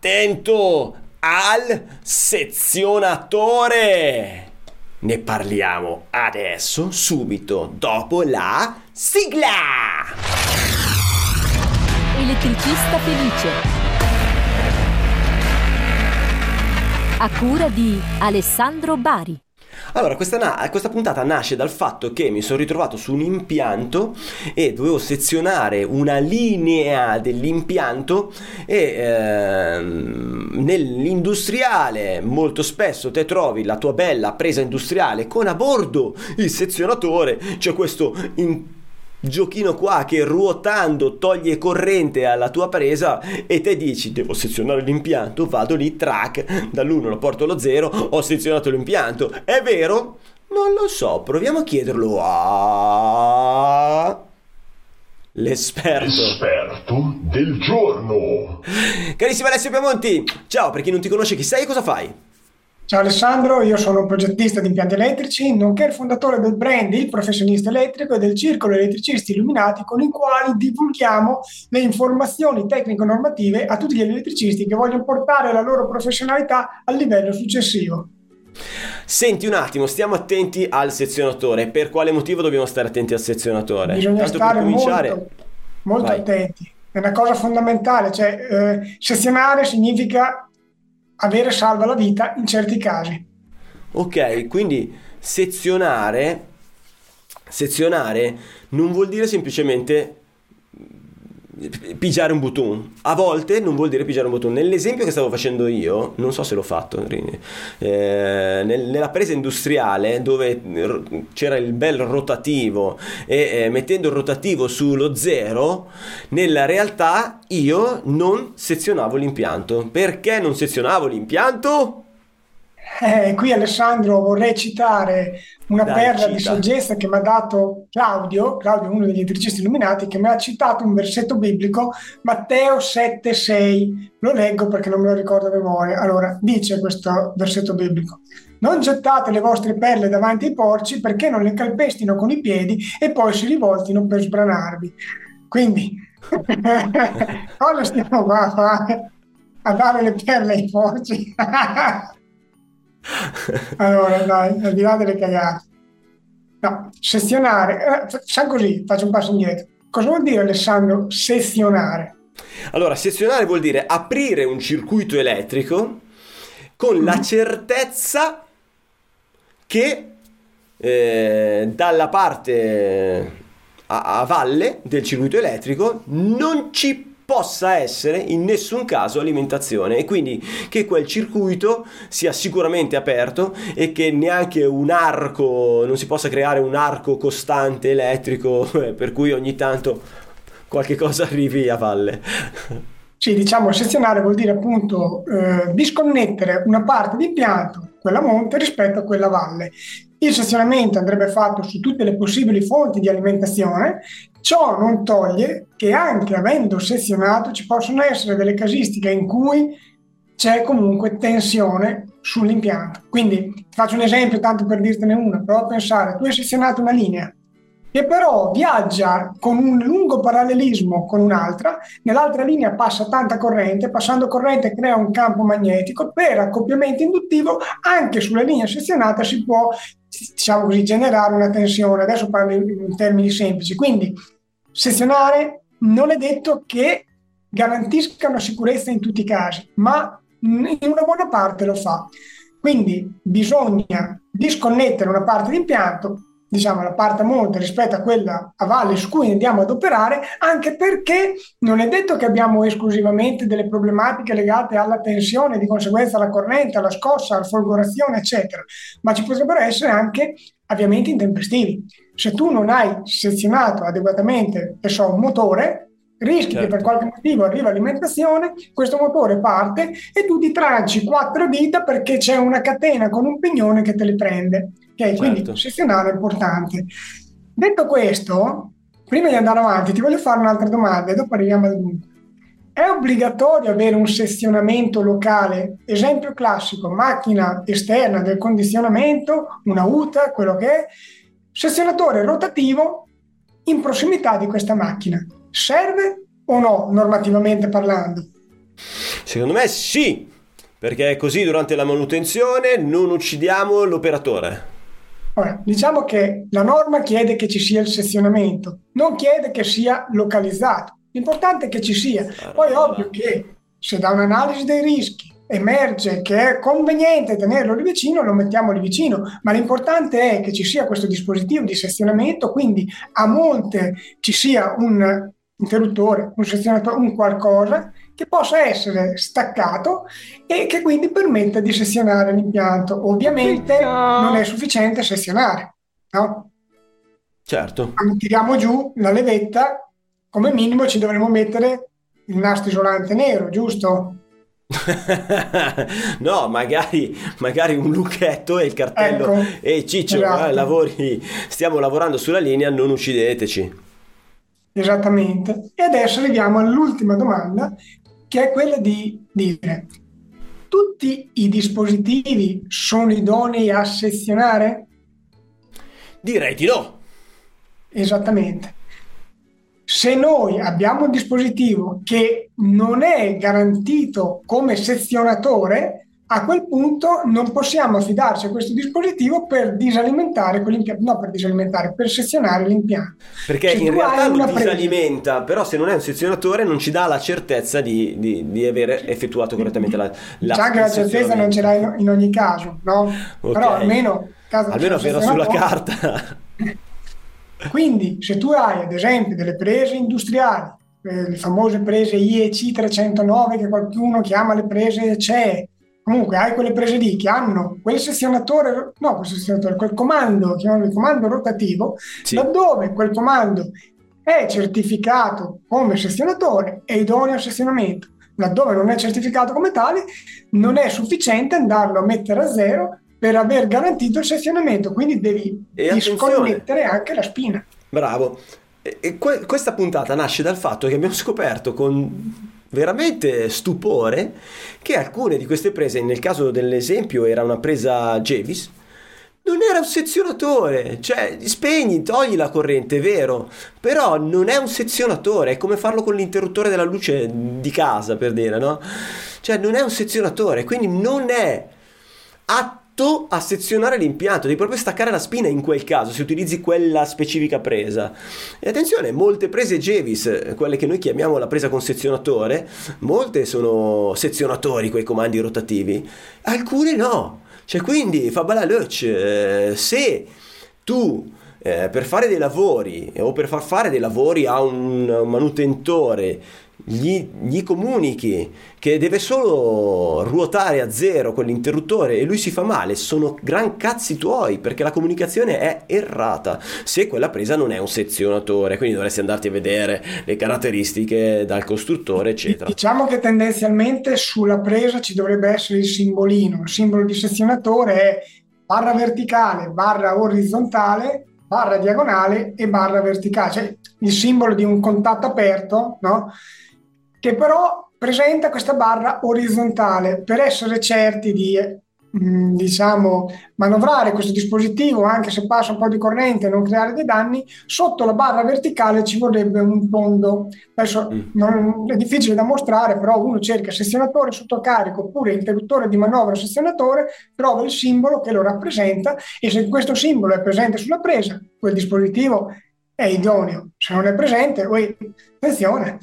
attento al sezionatore. Ne parliamo adesso, subito, dopo la sigla. Elettricista felice. A cura di Alessandro Bari. Allora, questa, na- questa, puntata nasce dal fatto che mi sono ritrovato su un impianto e dovevo sezionare una linea dell'impianto e ehm, nell'industriale molto spesso te trovi la tua bella presa industriale con a bordo il sezionatore, c'è questo in- giochino qua che ruotando toglie corrente alla tua presa e te dici devo sezionare l'impianto, vado lì, track, dall'1 lo porto allo 0, ho sezionato l'impianto. È vero? Non lo so, proviamo a chiederlo a... L'esperto. L'esperto del giorno. Carissimo Alessio Piamonti, ciao, per chi non ti conosce chi sei e cosa fai? Ciao Alessandro, io sono un progettista di impianti elettrici, nonché il fondatore del brand Il Professionista Elettrico e del Circolo Elettricisti Illuminati, con i quali divulghiamo le informazioni tecnico-normative a tutti gli elettricisti che vogliono portare la loro professionalità al livello successivo. Senti un attimo, stiamo attenti al sezionatore. Per quale motivo dobbiamo stare attenti al sezionatore? Bisogna Tanto stare molto, molto attenti. È una cosa fondamentale, cioè eh, sezionare significa avere salva la vita in certi casi. Ok, quindi sezionare, sezionare non vuol dire semplicemente pigiare un button. A volte non vuol dire pigiare un button. Nell'esempio che stavo facendo io, non so se l'ho fatto, eh, nella presa industriale dove c'era il bel rotativo e eh, mettendo il rotativo sullo zero, nella realtà io non sezionavo l'impianto. Perché non sezionavo l'impianto? Eh, qui Alessandro vorrei citare una Dai, perla cita. di saggezza che mi ha dato Claudio, Claudio uno degli elettricisti illuminati, che mi ha citato un versetto biblico, Matteo 7,6. Lo leggo perché non me lo ricordo a memoria. Allora, dice questo versetto biblico. Non gettate le vostre perle davanti ai porci perché non le calpestino con i piedi e poi si rivoltino per sbranarvi. Quindi, cosa stiamo qua a fare? A dare le perle ai porci? allora, dai, al di là delle cagate. No, sezionare, eh, facciamo così, faccio un passo indietro. Cosa vuol dire Alessandro sezionare? Allora, sezionare vuol dire aprire un circuito elettrico con la certezza che eh, dalla parte a, a valle del circuito elettrico non ci possa essere in nessun caso alimentazione e quindi che quel circuito sia sicuramente aperto e che neanche un arco, non si possa creare un arco costante elettrico eh, per cui ogni tanto qualche cosa arrivi a valle. Sì, diciamo sezionare vuol dire appunto eh, disconnettere una parte di impianto, quella monte, rispetto a quella valle. Il sezionamento andrebbe fatto su tutte le possibili fonti di alimentazione Ciò non toglie che anche avendo sezionato ci possono essere delle casistiche in cui c'è comunque tensione sull'impianto. Quindi ti faccio un esempio tanto per dirtene una, prova a pensare, tu hai sezionato una linea che però viaggia con un lungo parallelismo con un'altra, nell'altra linea passa tanta corrente, passando corrente crea un campo magnetico, per accoppiamento induttivo anche sulla linea sezionata si può diciamo così, generare una tensione. Adesso parlo in termini semplici. Quindi, sezionare non è detto che garantisca una sicurezza in tutti i casi, ma in una buona parte lo fa. Quindi bisogna disconnettere una parte di impianto diciamo, la parte a monte rispetto a quella a valle su cui andiamo ad operare, anche perché non è detto che abbiamo esclusivamente delle problematiche legate alla tensione, di conseguenza alla corrente, alla scossa, alla folgorazione, eccetera, ma ci potrebbero essere anche avviamenti intempestivi. Se tu non hai sezionato adeguatamente, so, un motore, rischi certo. che per qualche motivo arriva l'alimentazione, questo motore parte e tu ti tranci quattro dita perché c'è una catena con un pignone che te le prende. Okay? Certo. Quindi sezionare è importante. Detto questo, prima di andare avanti, ti voglio fare un'altra domanda e dopo arriviamo al dunque. È obbligatorio avere un sezionamento locale? Esempio classico, macchina esterna del condizionamento, una UTA, quello che è, sezionatore rotativo in prossimità di questa macchina. Serve o no, normativamente parlando? Secondo me sì, perché così durante la manutenzione non uccidiamo l'operatore. Ora, diciamo che la norma chiede che ci sia il sezionamento, non chiede che sia localizzato. L'importante è che ci sia. Poi è ovvio che se da un'analisi dei rischi emerge che è conveniente tenerlo lì vicino, lo mettiamo lì vicino, ma l'importante è che ci sia questo dispositivo di sezionamento, quindi a monte ci sia un interruttore, un sezionatore, un qualcosa che possa essere staccato e che quindi permetta di sezionare l'impianto. Ovviamente non è sufficiente sezionare, no? Certo. Quando tiriamo giù la levetta, come minimo ci dovremmo mettere il nastro isolante nero, giusto? no, magari, magari, un lucchetto e il cartello. Ecco, e Ciccio, esatto. eh, lavori, stiamo lavorando sulla linea, non uccideteci. Esattamente. E adesso arriviamo all'ultima domanda, che è quella di dire, tutti i dispositivi sono idonei a sezionare? Direi di no. Esattamente. Se noi abbiamo un dispositivo che non è garantito come sezionatore, a quel punto non possiamo affidarci a questo dispositivo per disalimentare quell'impianto, no per disalimentare, per sezionare l'impianto. Perché Se in tu realtà lo una presa- disalimenta, però se non è un sezionatore non ci dà la certezza di, di, di aver effettuato correttamente la, la Diciamo che la certezza non ce l'hai in, in ogni caso, no? Ok. Però almeno, in Almeno vera sulla carta. Quindi, se tu hai ad esempio delle prese industriali, eh, le famose prese IEC 309 che qualcuno chiama le prese CE, comunque hai quelle prese lì che hanno quel sezionatore, no, quel sezionatore, quel comando, chiamiamolo il comando rotativo, Sì. laddove quel comando è certificato come sezionatore è idoneo al sezionamento. Laddove non è certificato come tale, non è sufficiente andarlo a mettere a zero per aver garantito il sezionamento, quindi devi disconnettere anche la spina. Bravo. E, e que- questa puntata nasce dal fatto che abbiamo scoperto con veramente stupore che alcune di queste prese, nel caso dell'esempio era una presa Jevis, non era un sezionatore, cioè spegni, togli la corrente, è vero, però non è un sezionatore, è come farlo con l'interruttore della luce di casa, per dire, no? Cioè non è un sezionatore, quindi non è atto a sezionare l'impianto, devi proprio staccare la spina in quel caso, se utilizzi quella specifica presa. E attenzione, molte prese Jevis, quelle che noi chiamiamo la presa con sezionatore, molte sono sezionatori quei comandi rotativi, alcune no. Cioè quindi fa balla eh, se tu eh, per fare dei lavori o per far fare dei lavori a un, un manutentore gli, gli comunichi che deve solo ruotare a zero quell'interruttore e lui si fa male, sono gran cazzi tuoi perché la comunicazione è errata se quella presa non è un sezionatore, quindi dovresti andarti a vedere le caratteristiche dal costruttore, eccetera. Diciamo che tendenzialmente sulla presa ci dovrebbe essere il simbolino. Il simbolo di sezionatore è barra verticale, barra orizzontale, barra diagonale e barra verticale. Cioè il simbolo di un contatto aperto, no? Che però presenta questa barra orizzontale per essere certi di mh, diciamo manovrare questo dispositivo anche se passa un po' di corrente e non creare dei danni sotto la barra verticale ci vorrebbe un tondo adesso Mm. non- è difficile da mostrare però uno cerca sezionatore sotto carico oppure interruttore di manovra sezionatore trova il simbolo che lo rappresenta e se questo simbolo è presente sulla presa quel dispositivo è idoneo. Se non è presente uè, attenzione.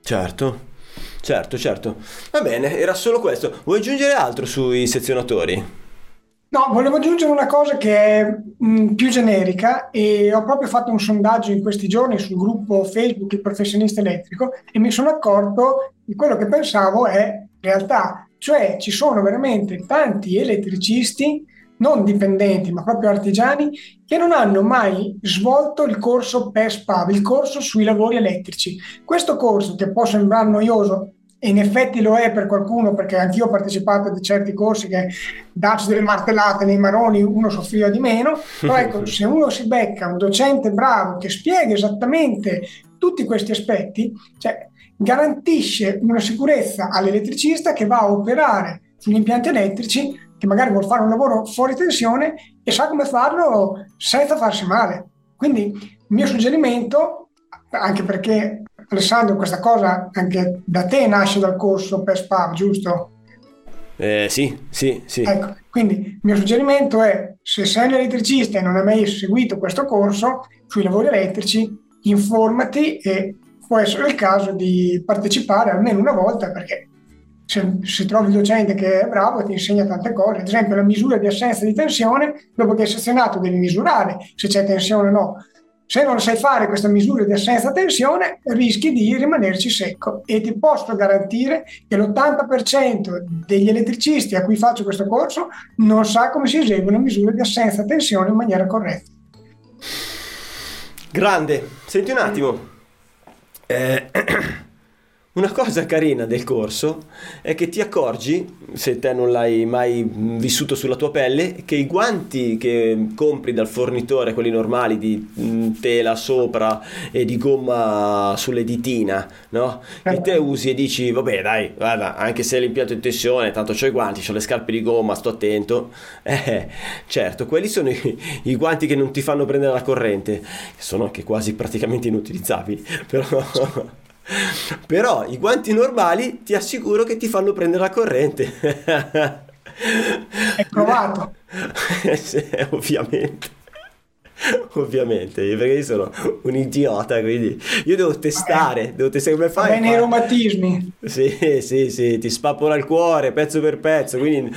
Certo, certo, certo. Va bene, era solo questo. Vuoi aggiungere altro sui sezionatori? No, volevo aggiungere una cosa che è mh, più generica e ho proprio fatto un sondaggio in questi giorni sul gruppo Facebook Il Professionista Elettrico e mi sono accorto di quello che pensavo è realtà, cioè ci sono veramente tanti elettricisti non dipendenti ma proprio artigiani che non hanno mai svolto il corso PESPAV, il corso sui lavori elettrici. Questo corso che può sembrare noioso e in effetti lo è per qualcuno perché anch'io ho partecipato a certi corsi che darci delle martellate nei maroni uno soffriva di meno. Però ecco se uno si becca un docente bravo che spiega esattamente tutti questi aspetti cioè garantisce una sicurezza all'elettricista che va a operare sugli impianti elettrici che magari vuol fare un lavoro fuori tensione e sa come farlo senza farsi male. Quindi il mio suggerimento anche perché Alessandro, questa cosa anche da te nasce dal corso per SPAV, giusto? Eh, sì, sì, sì. Ecco, quindi il mio suggerimento è, se sei un elettricista e non hai mai seguito questo corso sui lavori elettrici, informati e può essere il caso di partecipare almeno una volta perché se, se, trovi il docente che è bravo ti insegna tante cose, ad esempio la misura di assenza di tensione, dopo che hai sezionato devi misurare se c'è tensione o no. Se non sai fare questa misura di assenza tensione rischi di rimanerci secco e ti posso garantire che l'80% degli elettricisti a cui faccio questo corso non sa come si esegue una misura di assenza tensione in maniera corretta. Grande, senti un attimo. Eh, Una cosa carina del corso è che ti accorgi, se te non l'hai mai vissuto sulla tua pelle, che i guanti che compri dal fornitore, quelli normali di mm, tela sopra e di gomma sulle ditina, no? Che te usi e dici, vabbè dai, guarda, anche se l'impianto in tensione, tanto ho i guanti, ho le scarpe di gomma, sto attento. Eh, certo, quelli sono i, i guanti che non ti fanno prendere la corrente, che sono anche quasi praticamente inutilizzabili, però... Però i guanti normali ti assicuro che ti fanno prendere la corrente. È provato. sì, ovviamente. Ovviamente, perché io sono un idiota, quindi io devo testare, Vabbè. devo testare come fai. Bene i reumatismi. Sì, sì, sì, ti spappola il cuore pezzo per pezzo, quindi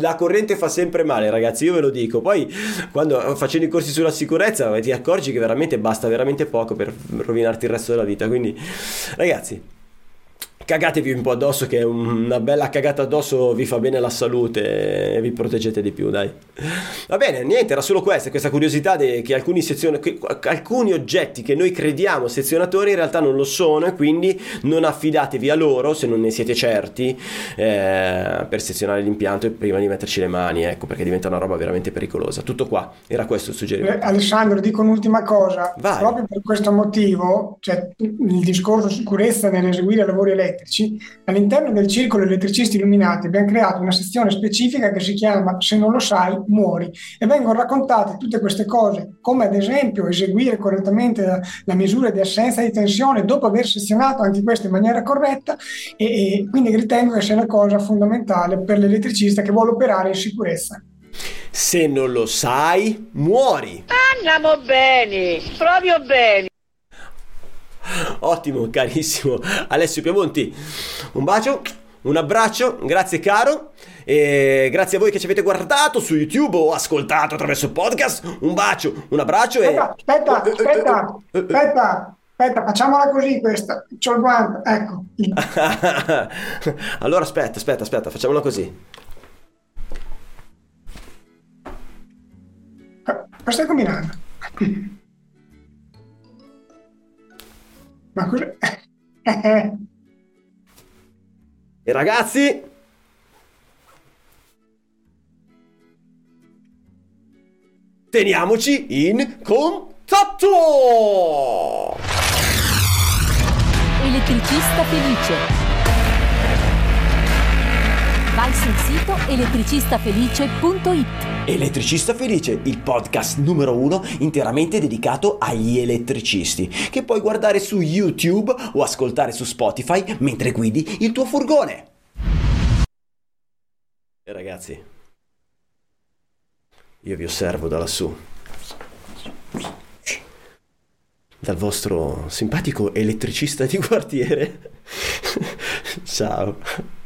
la corrente fa sempre male, ragazzi, io ve lo dico. Poi quando facendo i corsi sulla sicurezza ti accorgi che veramente basta veramente poco per rovinarti il resto della vita, quindi ragazzi, cagatevi un po' addosso che una bella cagata addosso vi fa bene alla salute e vi proteggete di più, dai. Va bene, niente, era solo questa, questa curiosità de, che, alcuni sezion- che alcuni oggetti che noi crediamo sezionatori in realtà non lo sono e quindi non affidatevi a loro se non ne siete certi eh, per sezionare l'impianto e prima di metterci le mani, ecco, perché diventa una roba veramente pericolosa. Tutto qua, era questo il suggerimento. Eh, Alessandro, dico un'ultima cosa, Vai. proprio per questo motivo, cioè il discorso sicurezza nell'eseguire lavori elettrici, elettrici, all'interno del circolo elettricisti illuminati abbiamo creato una sezione specifica che si chiama Se non lo sai, muori. E vengono raccontate tutte queste cose, come ad esempio eseguire correttamente la, la misura di assenza di tensione dopo aver sezionato anche questo in maniera corretta e, e quindi ritengo che sia una cosa fondamentale per l'elettricista che vuole operare in sicurezza. Se non lo sai, muori. Andiamo bene, proprio bene. Ottimo, carissimo Alessio Piemonti. Un bacio, un abbraccio, grazie caro. E grazie a voi che ci avete guardato su YouTube o ascoltato attraverso il podcast. Un bacio, un abbraccio e... Aspetta, aspetta, aspetta, aspetta. Aspetta, facciamola così questa. C'ho il guanto, ecco. allora aspetta, aspetta, aspetta, facciamola così. Cosa stai combinando? Ma cosa... e ragazzi... Teniamoci in contatto! Elettricista felice Vai sul sito elettricistafelice.it. Elettricista Felice, il podcast numero uno interamente dedicato agli elettricisti, che puoi guardare su YouTube o ascoltare su Spotify mentre guidi il tuo furgone. E ragazzi, io vi osservo da lassù, dal vostro simpatico elettricista di quartiere. Ciao.